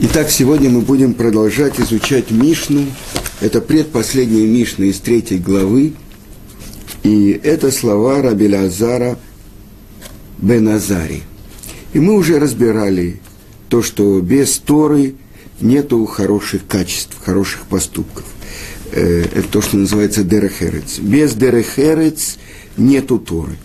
Итак, сегодня мы будем продолжать изучать Мишну. Это предпоследняя Мишна из третьей главы. И это слова Рабеля Азара Беназари. И мы уже разбирали то, что без Торы нету хороших качеств, хороших поступков. Э, это то, что называется Дерехерец. Без Дерехерец нету Торы.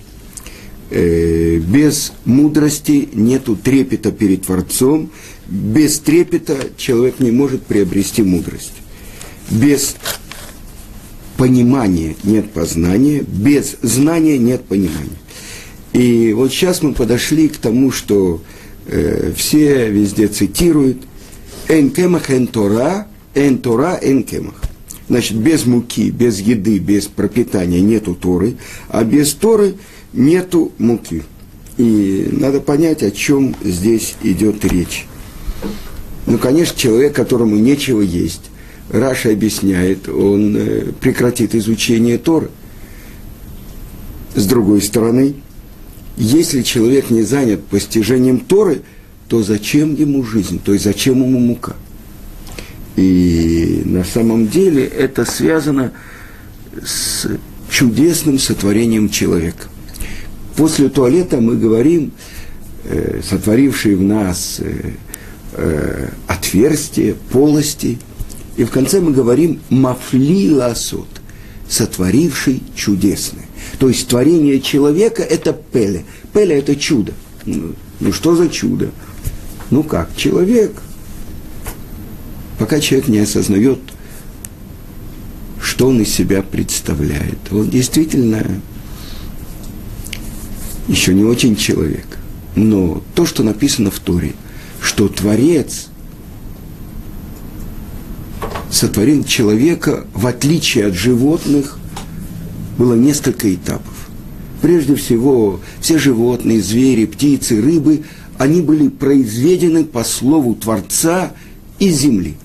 Э, без мудрости нету трепета перед Творцом – без трепета человек не может приобрести мудрость. Без понимания нет познания, без знания нет понимания. И вот сейчас мы подошли к тому, что э, все везде цитируют «Энкемах энтора, энтора энкемах». Значит, без муки, без еды, без пропитания нету Торы, а без Торы нету муки. И надо понять, о чем здесь идет речь. Ну, конечно, человек, которому нечего есть, Раша объясняет, он э, прекратит изучение Торы. С другой стороны, если человек не занят постижением Торы, то зачем ему жизнь, то есть зачем ему мука? И на самом деле это связано с чудесным сотворением человека. После туалета мы говорим, э, сотворивший в нас э, отверстия, полости. И в конце мы говорим «мафли ласот», сотворивший чудесное. То есть творение человека – это пеле. Пеле – это чудо. Ну, ну что за чудо? Ну как, человек. Пока человек не осознает, что он из себя представляет, он действительно еще не очень человек. Но то, что написано в Торе – что Творец сотворил человека, в отличие от животных, было несколько этапов. Прежде всего, все животные, звери, птицы, рыбы, они были произведены по слову Творца из земли.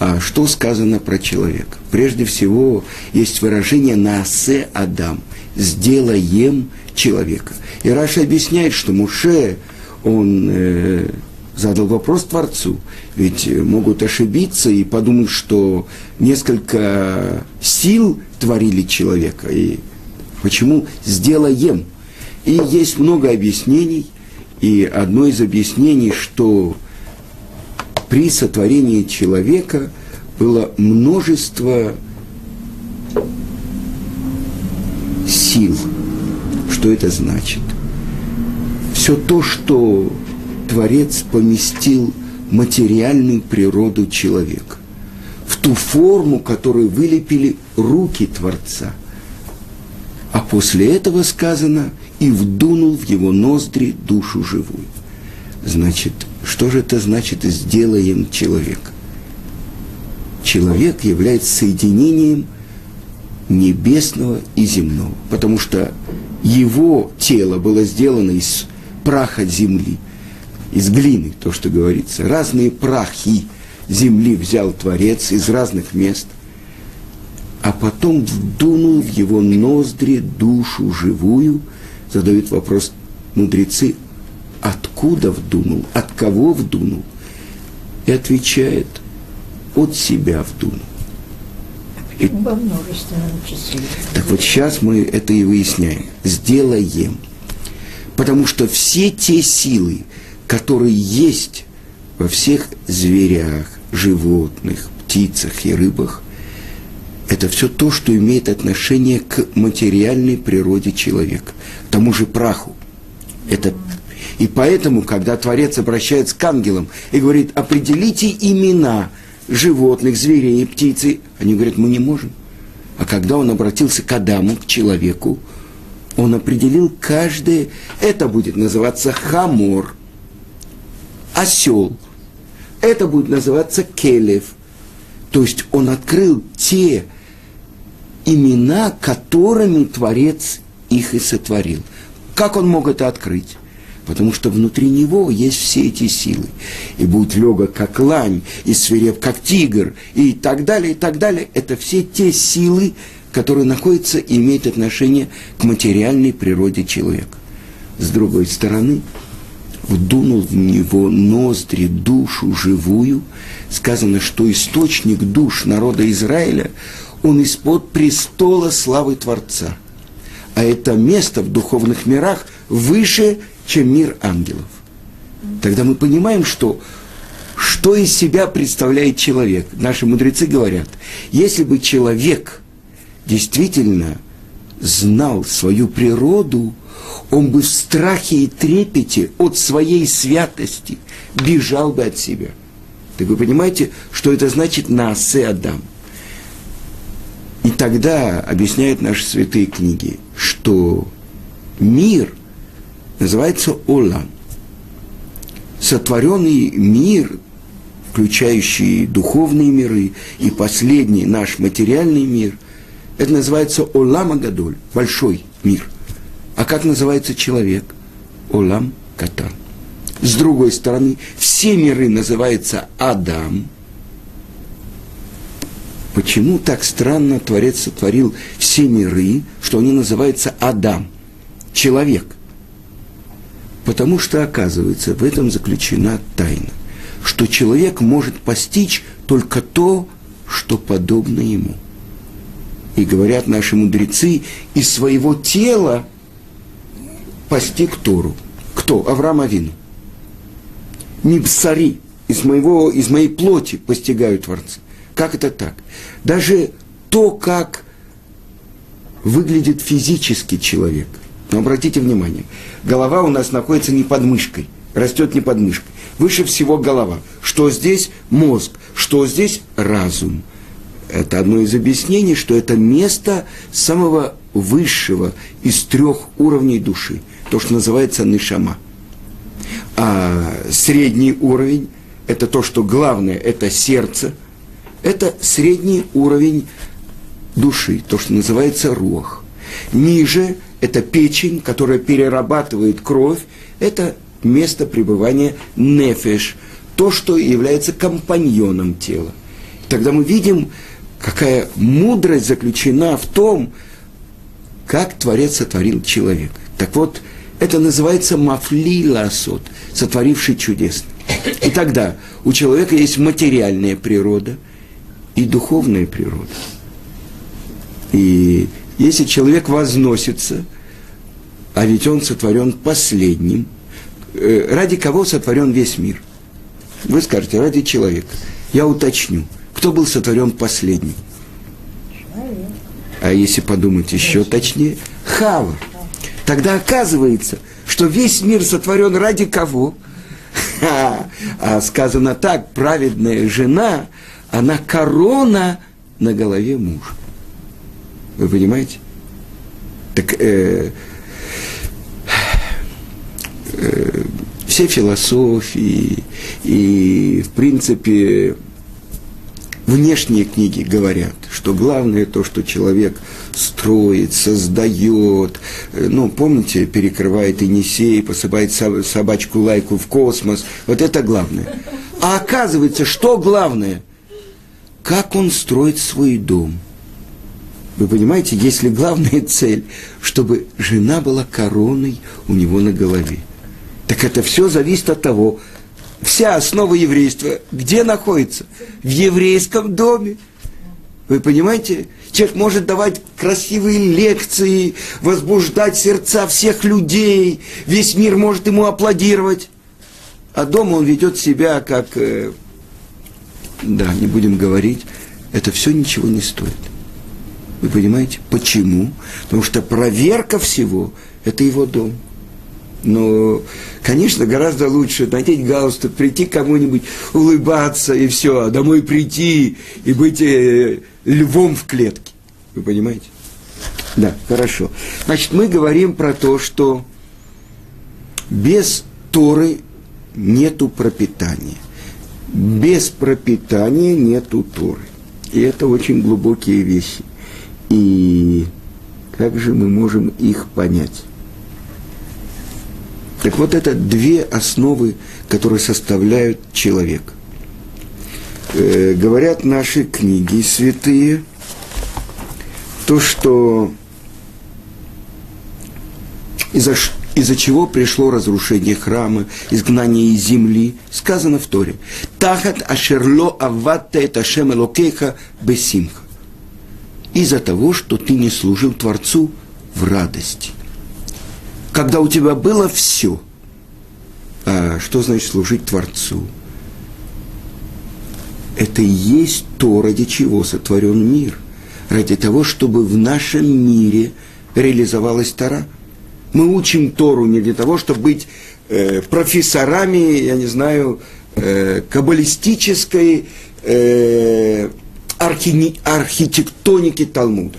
А что сказано про человека? Прежде всего, есть выражение «наасе Адам» – «сделаем человека». И Раша объясняет, что Муше – он э, задал вопрос Творцу, ведь могут ошибиться и подумать, что несколько сил творили человека, и почему сделаем. И есть много объяснений, и одно из объяснений, что при сотворении человека было множество сил. Что это значит? Все то, что Творец поместил материальную природу человека, в ту форму, которую вылепили руки Творца. А после этого сказано, и вдунул в его ноздри душу живую. Значит, что же это значит «сделаем человека»? Человек является соединением небесного и земного, потому что его тело было сделано из праха земли, из глины, то, что говорится. Разные прахи земли взял Творец из разных мест, а потом вдунул в его ноздри душу живую, задают вопрос мудрецы, откуда вдунул, от кого вдунул, и отвечает, от себя вдунул. И, так вот сейчас мы это и выясняем. Сделаем – Потому что все те силы, которые есть во всех зверях, животных, птицах и рыбах, это все то, что имеет отношение к материальной природе человека, к тому же праху. Это... И поэтому, когда Творец обращается к ангелам и говорит, определите имена животных, зверей и птицы, они говорят, мы не можем. А когда он обратился к Адаму, к человеку, он определил каждое, это будет называться хамор, осел, это будет называться келев. То есть он открыл те имена, которыми Творец их и сотворил. Как он мог это открыть? Потому что внутри него есть все эти силы. И будет легок, как лань, и свиреп, как тигр, и так далее, и так далее. Это все те силы, который находится и имеет отношение к материальной природе человека. С другой стороны, вдунул в него ноздри душу живую. Сказано, что источник душ народа Израиля, он из-под престола славы Творца. А это место в духовных мирах выше, чем мир ангелов. Тогда мы понимаем, что что из себя представляет человек. Наши мудрецы говорят, если бы человек действительно знал свою природу, он бы в страхе и трепете от своей святости бежал бы от себя. Так вы понимаете, что это значит «наасе Адам»? И тогда объясняют наши святые книги, что мир называется Олам. Сотворенный мир, включающий духовные миры и последний наш материальный мир, это называется Олам Агадоль, большой мир. А как называется человек? Олам Катан. С другой стороны, все миры называются Адам. Почему так странно Творец сотворил все миры, что они называются Адам, человек? Потому что, оказывается, в этом заключена тайна, что человек может постичь только то, что подобно ему. И говорят наши мудрецы, из своего тела постиг Тору. Кто? Авраам Авину. Мибсари, из, моего, из моей плоти постигают Творца. Как это так? Даже то, как выглядит физически человек. Но обратите внимание, голова у нас находится не под мышкой, растет не под мышкой. Выше всего голова. Что здесь? Мозг. Что здесь? Разум. Это одно из объяснений, что это место самого высшего из трех уровней души. То, что называется нишама. А средний уровень – это то, что главное – это сердце. Это средний уровень души, то, что называется рух. Ниже – это печень, которая перерабатывает кровь. Это место пребывания нефеш, то, что является компаньоном тела. Тогда мы видим, какая мудрость заключена в том, как Творец сотворил человека. Так вот, это называется мафли ласот, сотворивший чудесно. И тогда у человека есть материальная природа и духовная природа. И если человек возносится, а ведь он сотворен последним, э, ради кого сотворен весь мир? Вы скажете, ради человека. Я уточню – кто был сотворен последним? А если подумать еще точнее, Хава. Тогда оказывается, что весь мир сотворен ради кого? А сказано так, праведная жена, она корона на голове мужа. Вы понимаете? Так э, э, все философии и, в принципе, внешние книги говорят, что главное то, что человек строит, создает. Э, ну, помните, перекрывает Енисей, посыпает собачку лайку в космос. Вот это главное. А оказывается, что главное? Как он строит свой дом. Вы понимаете, если главная цель, чтобы жена была короной у него на голове. Так это все зависит от того, вся основа еврейства где находится? В еврейском доме. Вы понимаете? Человек может давать красивые лекции, возбуждать сердца всех людей, весь мир может ему аплодировать. А дома он ведет себя как... Э, да, не будем говорить, это все ничего не стоит. Вы понимаете? Почему? Потому что проверка всего – это его дом. Но, конечно, гораздо лучше надеть галстук, прийти к кому-нибудь, улыбаться и все, а домой прийти и быть э, львом в клетке. Вы понимаете? Да, хорошо. Значит, мы говорим про то, что без Торы нету пропитания. Без пропитания нету Торы. И это очень глубокие вещи. И как же мы можем их понять? Так вот, это две основы, которые составляют человека. Э, говорят наши книги святые, то, что из-за из-за чего пришло разрушение храма, изгнание из земли, сказано в Торе. Тахат ашерло аватта это элокеха бесимха. Из-за того, что ты не служил Творцу в радости. Когда у тебя было все, а что значит служить Творцу? Это и есть то, ради чего сотворен мир. Ради того, чтобы в нашем мире реализовалась Тора – мы учим Тору не для того, чтобы быть э, профессорами, я не знаю, э, каббалистической э, архи, архитектоники Талмуда.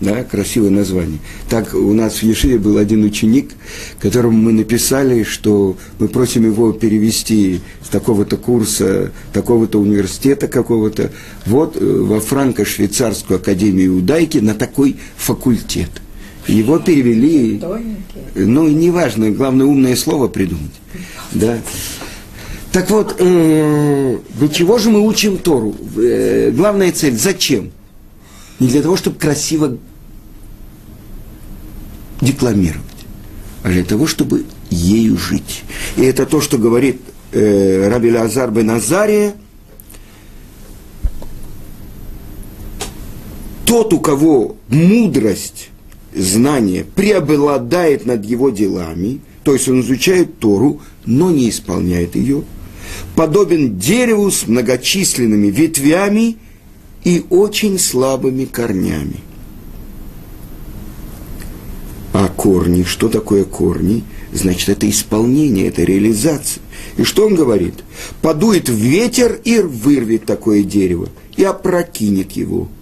Да, красивое название. Так у нас в Ешиве был один ученик, которому мы написали, что мы просим его перевести с такого-то курса, такого-то университета какого-то, вот э, во франко-швейцарскую академию Удайки на такой факультет – его перевели, ну, неважно, главное умное слово придумать. Да. Так вот, э, для чего же мы учим Тору? Э, главная цель, зачем? Не для того, чтобы красиво декламировать, а для того, чтобы ею жить. И это то, что говорит э, Раби Лазар бен Азария, тот, у кого мудрость знание преобладает над его делами, то есть он изучает Тору, но не исполняет ее, подобен дереву с многочисленными ветвями и очень слабыми корнями. А корни, что такое корни? Значит, это исполнение, это реализация. И что он говорит? Подует ветер и вырвет такое дерево и опрокинет его –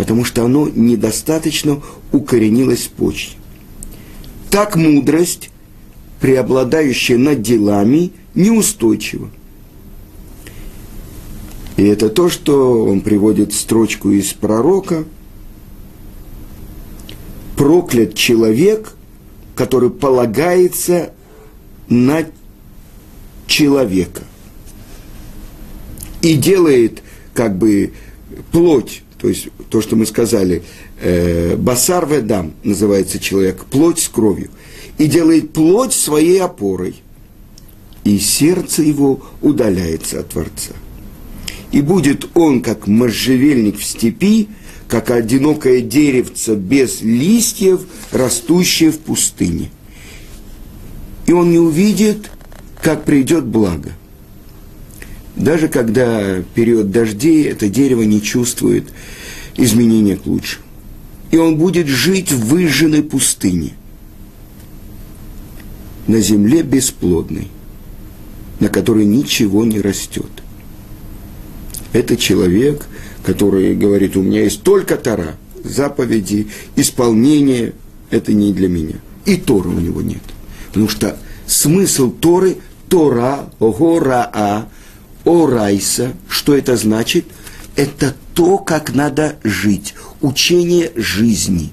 потому что оно недостаточно укоренилось в почве. Так мудрость, преобладающая над делами, неустойчива. И это то, что он приводит строчку из пророка. Проклят человек, который полагается на человека и делает как бы плоть то есть то, что мы сказали, э, басар ведам называется человек, плоть с кровью, и делает плоть своей опорой, и сердце его удаляется от Творца. И будет он, как можжевельник в степи, как одинокое деревце без листьев, растущее в пустыне. И он не увидит, как придет благо. Даже когда период дождей, это дерево не чувствует изменения к лучшему. И он будет жить в выжженной пустыне, на земле бесплодной, на которой ничего не растет. Это человек, который говорит, у меня есть только Тора, заповеди, исполнение, это не для меня. И Тора у него нет. Потому что смысл Торы – Тора, Гораа, Орайса, что это значит? Это то, как надо жить, учение жизни,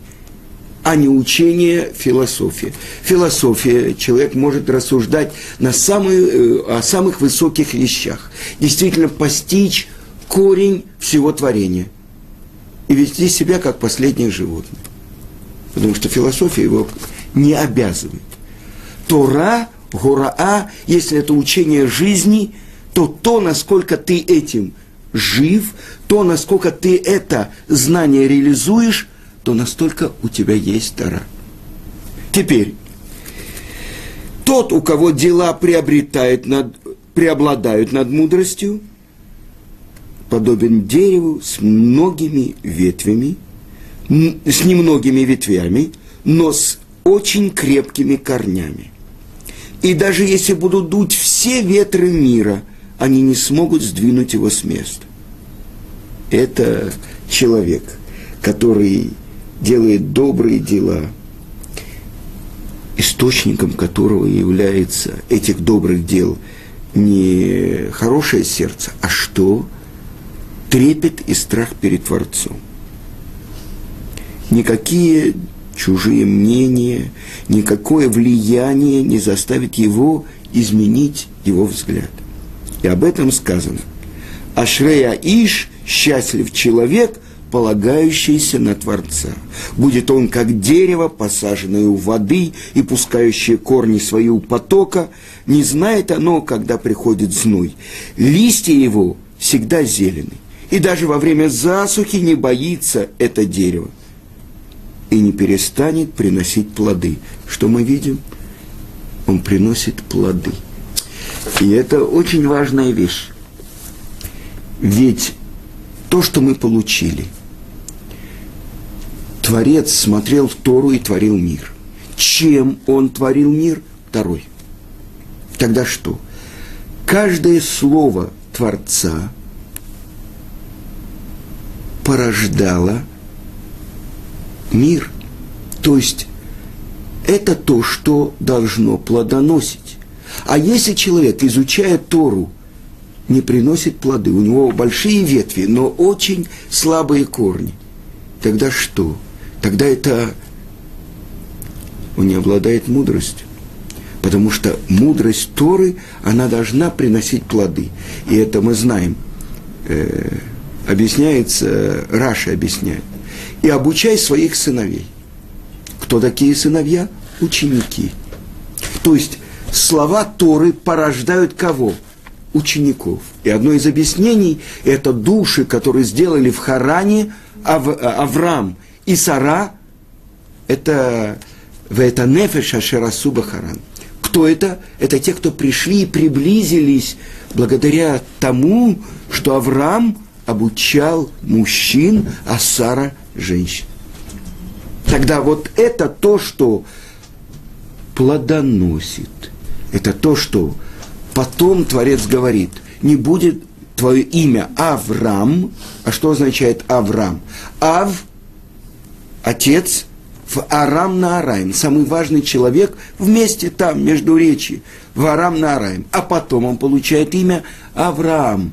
а не учение философии. Философия, человек может рассуждать на самые, э, о самых высоких вещах, действительно постичь корень всего творения и вести себя как последнее животное. Потому что философия его не обязывает. Тора, Гураа, если это учение жизни – то то, насколько ты этим жив, то, насколько ты это знание реализуешь, то настолько у тебя есть Тара. Теперь, тот, у кого дела приобретают над, преобладают над мудростью, подобен дереву с многими ветвями, с немногими ветвями, но с очень крепкими корнями. И даже если будут дуть все ветры мира – они не смогут сдвинуть его с места. Это человек, который делает добрые дела, источником которого является этих добрых дел не хорошее сердце, а что? Трепет и страх перед Творцом. Никакие чужие мнения, никакое влияние не заставит его изменить его взгляд. И об этом сказано. Ашрея Иш, счастлив человек, полагающееся на Творца. Будет он как дерево, посаженное у воды и пускающее корни свои у потока, не знает оно, когда приходит зной. Листья его всегда зелены, и даже во время засухи не боится это дерево и не перестанет приносить плоды. Что мы видим? Он приносит плоды. И это очень важная вещь. Ведь то, что мы получили, Творец смотрел в Тору и творил мир. Чем он творил мир? Второй. Тогда что? Каждое слово Творца порождало мир. То есть это то, что должно плодоносить. А если человек, изучая Тору, не приносит плоды, у него большие ветви, но очень слабые корни, тогда что? Тогда это он не обладает мудростью. Потому что мудрость Торы, она должна приносить плоды. И это мы знаем. Э, объясняется, Раша объясняет. И обучай своих сыновей. Кто такие сыновья? Ученики. То есть слова Торы порождают кого? Учеников. И одно из объяснений – это души, которые сделали в Харане Ав, Авраам и Сара. Это в это нефеша шерасуба Харан. Кто это? Это те, кто пришли и приблизились благодаря тому, что Авраам обучал мужчин, а Сара – женщин. Тогда вот это то, что плодоносит. Это то, что потом Творец говорит, не будет твое имя Авраам. А что означает Авраам? Ав – отец, в Арам на Араим. Самый важный человек вместе там, между речи, в Арам на Араим. А потом он получает имя Авраам.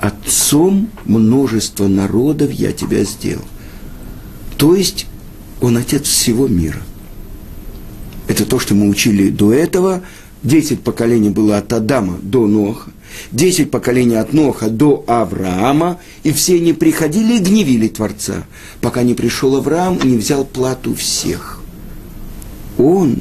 Отцом множества народов я тебя сделал. То есть он отец всего мира. Это то, что мы учили до этого. Десять поколений было от Адама до Ноха. Десять поколений от Ноха до Авраама. И все они приходили и гневили Творца, пока не пришел Авраам и не взял плату всех. Он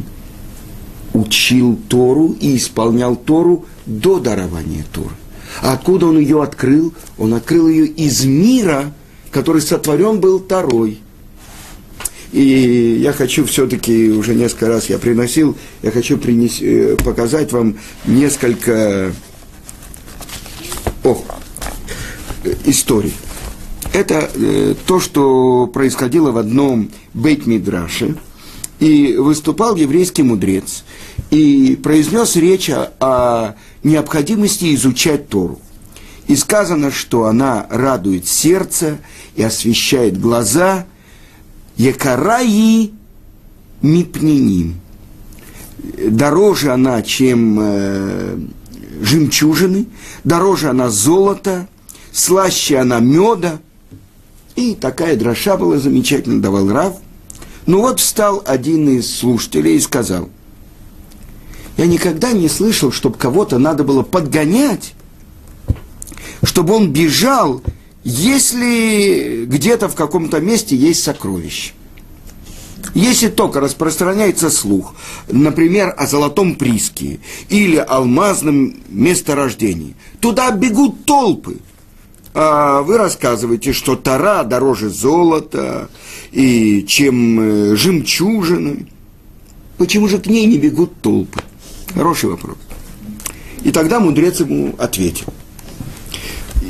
учил Тору и исполнял Тору до дарования Торы. А откуда он ее открыл? Он открыл ее из мира, который сотворен был второй – и я хочу все-таки, уже несколько раз я приносил, я хочу принес, э, показать вам несколько о, историй. Это э, то, что происходило в одном бейт-мидраше. И выступал еврейский мудрец и произнес речь о, необходимости изучать Тору. И сказано, что она радует сердце и освещает глаза – Якараи мипниним. Дороже она, чем э, жемчужины, дороже она золота, слаще она меда. И такая дроша была замечательно, давал Рав. Ну вот встал один из слушателей и сказал, я никогда не слышал, чтобы кого-то надо было подгонять, чтобы он бежал если где-то в каком-то месте есть сокровище. Если только распространяется слух, например, о золотом приске или алмазном месторождении, туда бегут толпы. А вы рассказываете, что тара дороже золота, и чем э, жемчужины. Почему же к ней не бегут толпы? Хороший вопрос. И тогда мудрец ему ответил –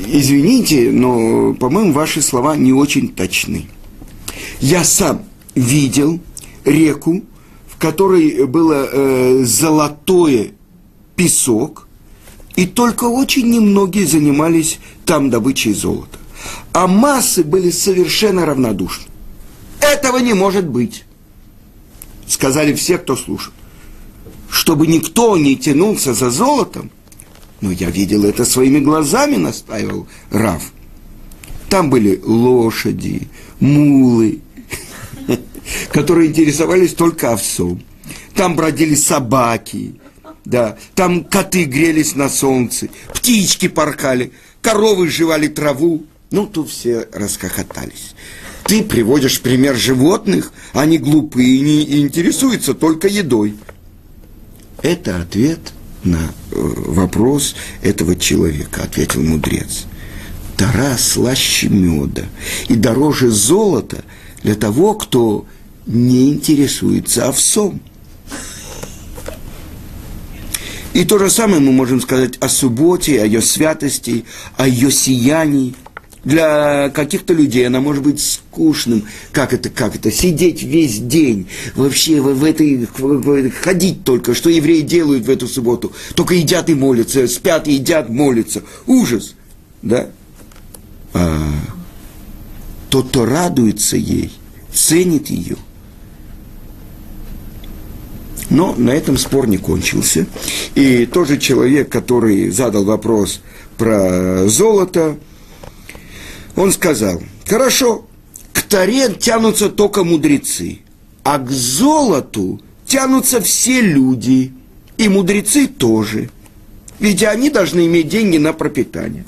извините, но, по-моему, ваши слова не очень точны. Я сам видел реку, в которой было э, золотое песок, и только очень немногие занимались там добычей золота. А массы были совершенно равнодушны. Этого не может быть, сказали все, кто слушал. Чтобы никто не тянулся за золотом, но я видел это своими глазами, настаивал Рав. Там были лошади, мулы, которые интересовались только овцом. Там бродили собаки, да, там коты грелись на солнце, птички поркали, коровы жевали траву. Ну, тут все расхохотались. Ты приводишь пример животных, они глупые и не интересуются только едой. Это ответ на э, вопрос этого человека, ответил мудрец. Тара слаще меда и дороже золота для того, кто не интересуется овсом. И то же самое мы можем сказать о субботе, о ее святости, о ее сиянии. Для каких-то людей она может быть скучным. Как это, как это? Сидеть весь день, вообще в, в этой, ходить только, что евреи делают в эту субботу. Только едят и молятся, спят, едят, молятся. Ужас, да? А тот, кто радуется ей, ценит ее – но на этом спор не кончился. И тоже человек, который задал вопрос про золото, он сказал, хорошо, к таре тянутся только мудрецы, а к золоту тянутся все люди, и мудрецы тоже. Ведь они должны иметь деньги на пропитание.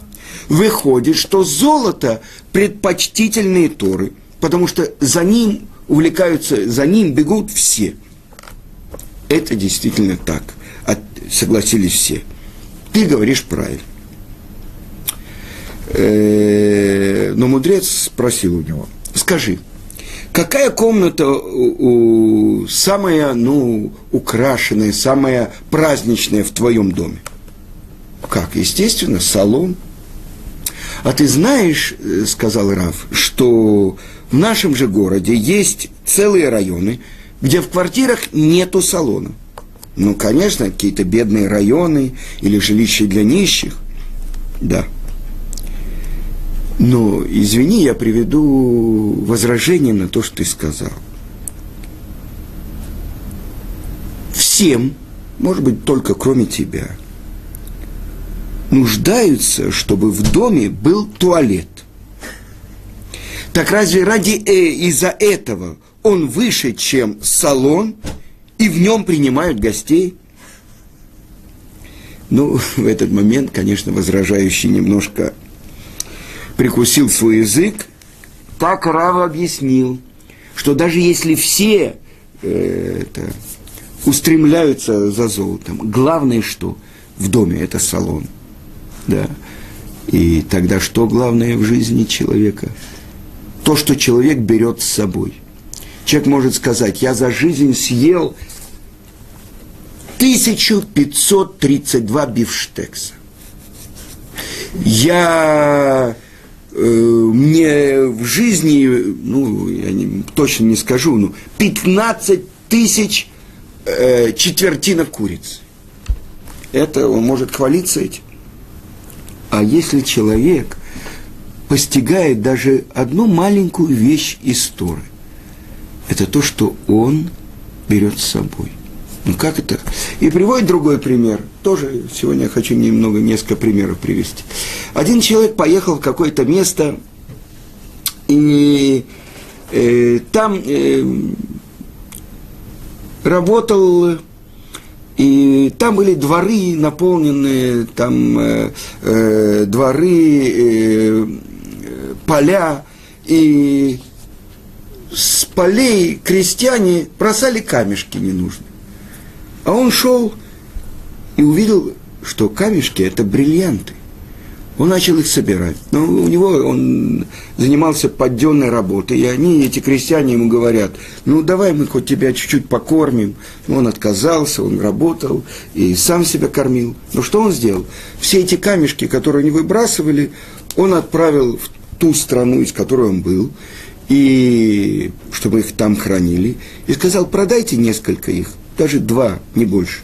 Выходит, что золото предпочтительные торы, потому что за ним увлекаются, за ним бегут все – это действительно так. Согласились все. Ты говоришь правильно. Э, но мудрец спросил у него, скажи, какая комната у, у, самая, ну, украшенная, самая праздничная в твоем доме? Как? Естественно, салон. А ты знаешь, э, сказал Раф, что в нашем же городе есть целые районы – где в квартирах нету салона. Ну, конечно, какие-то бедные районы или жилища для нищих. Да. Но, извини, я приведу возражение на то, что ты сказал. Всем, может быть, только кроме тебя, нуждаются, чтобы в доме был туалет. Так разве ради э, из-за этого он выше, чем салон, и в нем принимают гостей. Ну, в этот момент, конечно, возражающий немножко прикусил свой язык. Так Рава объяснил, что даже если все э, это, устремляются за золотом, главное что? В доме это салон. Да. И тогда что главное в жизни человека? То, что человек берет с собой – Человек может сказать, я за жизнь съел 1532 бифштекса. Я мне в жизни, ну, я не, точно не скажу, ну, 15 тысяч э, четвертинок куриц. Это он может хвалиться этим. А если человек постигает даже одну маленькую вещь из Торы, это то, что он берет с собой. Ну как это? И приводит другой пример. Тоже сегодня я хочу немного, несколько примеров привести. Один человек поехал в какое-то место, и э, там э, работал, и там были дворы наполненные, там э, э, дворы, э, поля, и с полей крестьяне бросали камешки ненужные. А он шел и увидел, что камешки – это бриллианты. Он начал их собирать. Но у него он занимался подденной работой, и они, эти крестьяне, ему говорят, ну давай мы хоть тебя чуть-чуть покормим. Он отказался, он работал и сам себя кормил. Но что он сделал? Все эти камешки, которые они выбрасывали, он отправил в ту страну, из которой он был, и чтобы их там хранили, и сказал, продайте несколько их, даже два, не больше.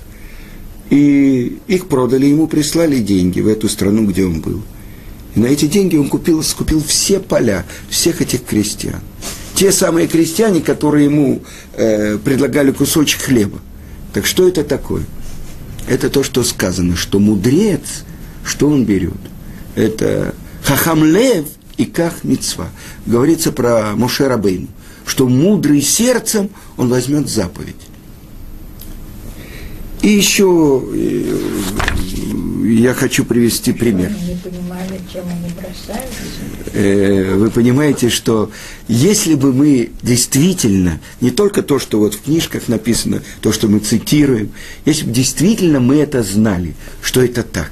И их продали, ему прислали деньги в эту страну, где он был. И на эти деньги он купил, скупил все поля всех этих крестьян. Те самые крестьяне, которые ему э, предлагали кусочек хлеба. Так что это такое? Это то, что сказано, что мудрец, что он берет? Это хахамлев – и мецва. Говорится про Моше Рабейну, что мудрый сердцем он возьмет заповедь. И еще э, я хочу привести пример. Э, вы понимаете, что если бы мы действительно, не только то, что вот в книжках написано, то, что мы цитируем, если бы действительно мы это знали, что это так.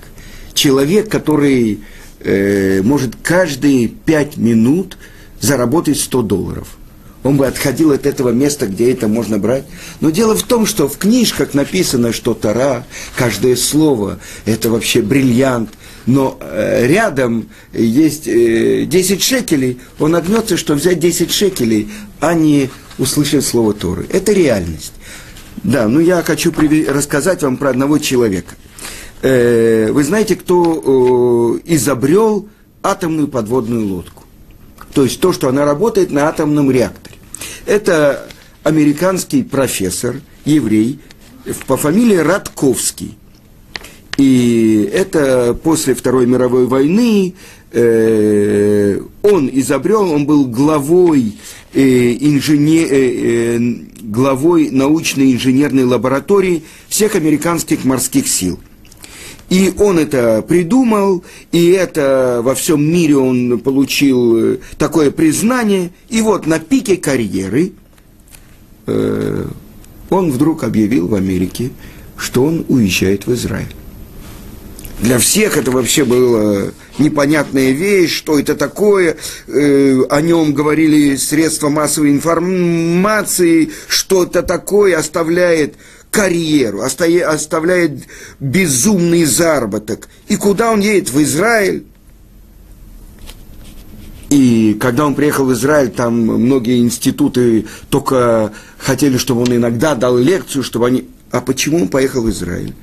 Человек, который э, может каждые пять минут заработать 100 долларов – он бы отходил от этого места, где это можно брать. Но дело в том, что в книжках написано, что Тара, каждое слово, это вообще бриллиант. Но э, рядом есть э, 10 шекелей, он огнется, что взять 10 шекелей, а не услышать слово Торы. Это реальность. Да, ну я хочу рассказать вам про одного человека. Э, вы знаете, кто э, изобрел атомную подводную лодку? То есть то, что она работает на атомном реакторе. Это американский профессор, еврей, по фамилии Радковский. И это после Второй мировой войны э, он изобрел, он был главой, э, инженер, э, э, главой научной инженерной лаборатории всех американских морских сил. И он это придумал, и это во всем мире он получил э, такое признание. И вот на пике карьеры э, он вдруг объявил в Америке, что он уезжает в Израиль. Для всех это вообще была непонятная вещь, что это такое. Э, о нем говорили средства массовой информации, что это такое, оставляет карьеру, оставляет безумный заработок. И куда он едет? В Израиль. И когда он приехал в Израиль, там многие институты только хотели, чтобы он иногда дал лекцию, чтобы они... А почему он поехал в Израиль?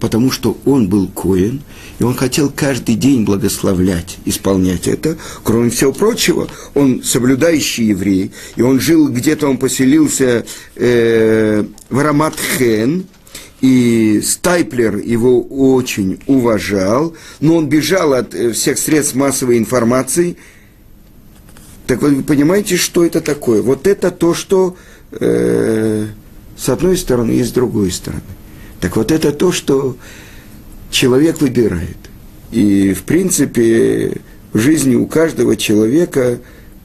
Потому что он был коин, и он хотел каждый день благословлять, исполнять это. Кроме всего прочего, он соблюдающий еврей, и он жил где-то, он поселился э, в Раматхен, и Стайплер его очень уважал, но он бежал от э, всех средств массовой информации. Так вы понимаете, что это такое? Вот это то, что э, с одной стороны и с другой стороны. Так вот это то, что человек выбирает. И, в принципе, в жизни у каждого человека,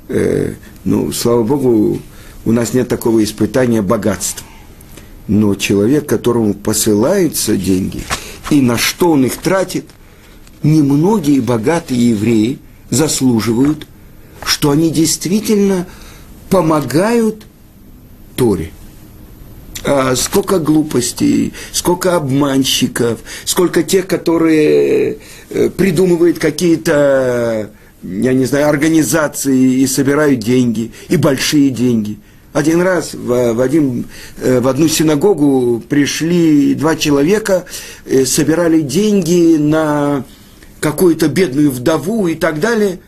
э, ну, слава Богу, у нас нет такого испытания богатства. Но человек, которому посылаются деньги, и на что он их тратит, немногие богатые евреи заслуживают, что они действительно помогают Торе – сколько глупостей, сколько обманщиков, сколько тех, которые э, придумывают какие-то, я не знаю, организации и собирают деньги, и большие деньги. Один раз в, в, один, э, в одну синагогу пришли два человека, э, собирали деньги на какую-то бедную вдову и так далее.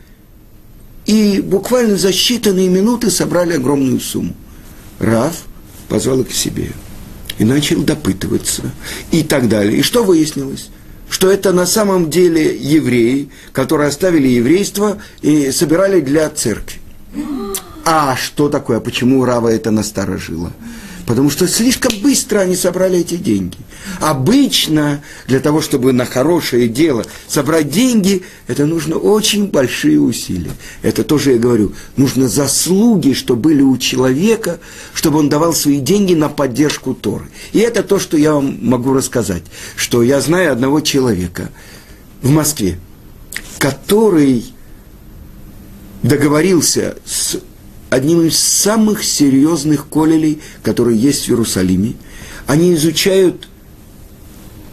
И буквально за считанные минуты собрали огромную сумму. Рав – позвал их к себе и начал допытываться и так далее. И что выяснилось? Что это на самом деле евреи, которые оставили еврейство и собирали для церкви. А что такое? Почему Рава это насторожило? Потому что слишком быстро они собрали эти деньги. Обычно для того, чтобы на хорошее дело собрать деньги, это нужно очень большие усилия. Это тоже я говорю. Нужно заслуги, что были у человека, чтобы он давал свои деньги на поддержку Торы. И это то, что я вам могу рассказать. Что я знаю одного человека в Москве, который договорился с одним из самых серьезных колелей, которые есть в Иерусалиме. Они изучают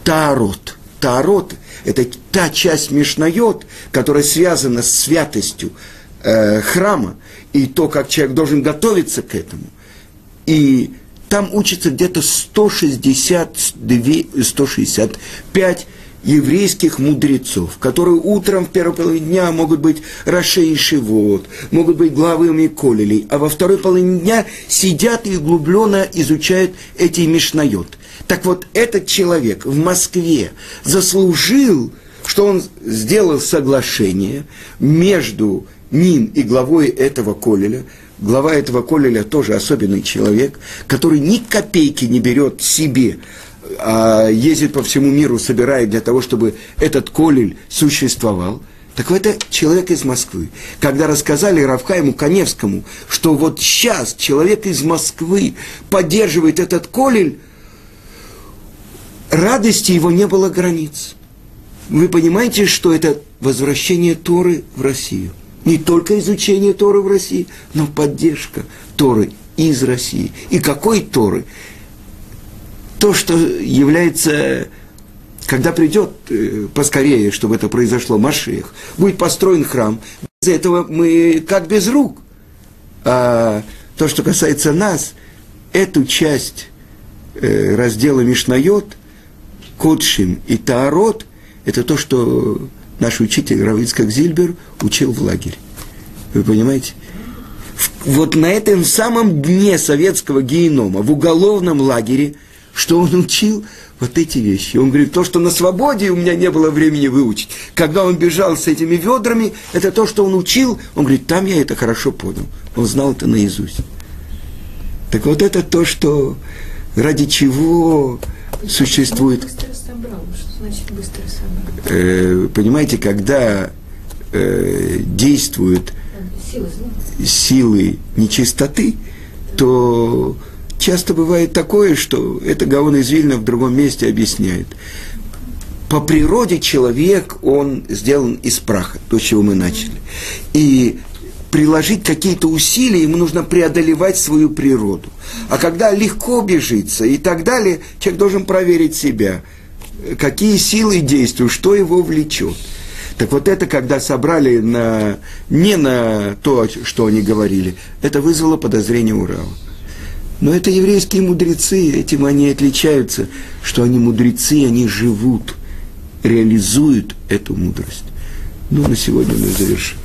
Таарот. Таарот – это та часть Мишнайот, которая связана с святостью э, храма и то, как человек должен готовиться к этому. И там учится где-то 162, 165 еврейских мудрецов, которые утром в первой половине дня могут быть Рашей Шивот, могут быть главами Колелей, а во второй половине дня сидят и углубленно изучают эти Мишнайот. Так вот, этот человек в Москве заслужил, что он сделал соглашение между ним и главой этого Колеля, глава этого Колеля тоже особенный человек, который ни копейки не берет себе ездит по всему миру, собирает для того, чтобы этот колель существовал. Так это человек из Москвы. Когда рассказали Равхайму Коневскому, что вот сейчас человек из Москвы поддерживает этот колель, радости его не было границ. Вы понимаете, что это возвращение Торы в Россию. Не только изучение Торы в России, но поддержка Торы из России. И какой Торы? То, что является, когда придет э, поскорее, чтобы это произошло, Машех, будет построен храм, без этого мы как без рук. А то, что касается нас, эту часть э, раздела Мишнайот, Кодшим и Таарот, это то, что наш учитель Равицкак Зильбер учил в лагере. Вы понимаете? Вот на этом самом дне советского генома, в уголовном лагере, что он учил вот эти вещи. Он говорит, то, что на свободе у меня не было времени выучить. Когда он бежал с этими ведрами, это то, что он учил. Он говорит, там я это хорошо понял. Он знал это наизусть. Так вот это то, что ради чего существует... Быстро собрал. Что значит быстро собрал? Э, понимаете, когда э, действуют силы, силы нечистоты, то часто бывает такое, что это Гаон из Вильна в другом месте объясняет. По природе человек, он сделан из праха, то, с чего мы начали. И приложить какие-то усилия, ему нужно преодолевать свою природу. А когда легко бежится и так далее, человек должен проверить себя, какие силы действуют, что его влечет. Так вот это, когда собрали на, не на то, что они говорили, это вызвало подозрение Урала. Но это еврейские мудрецы, этим они отличаются, что они мудрецы, они живут, реализуют эту мудрость. Ну, на сегодня мы завершим.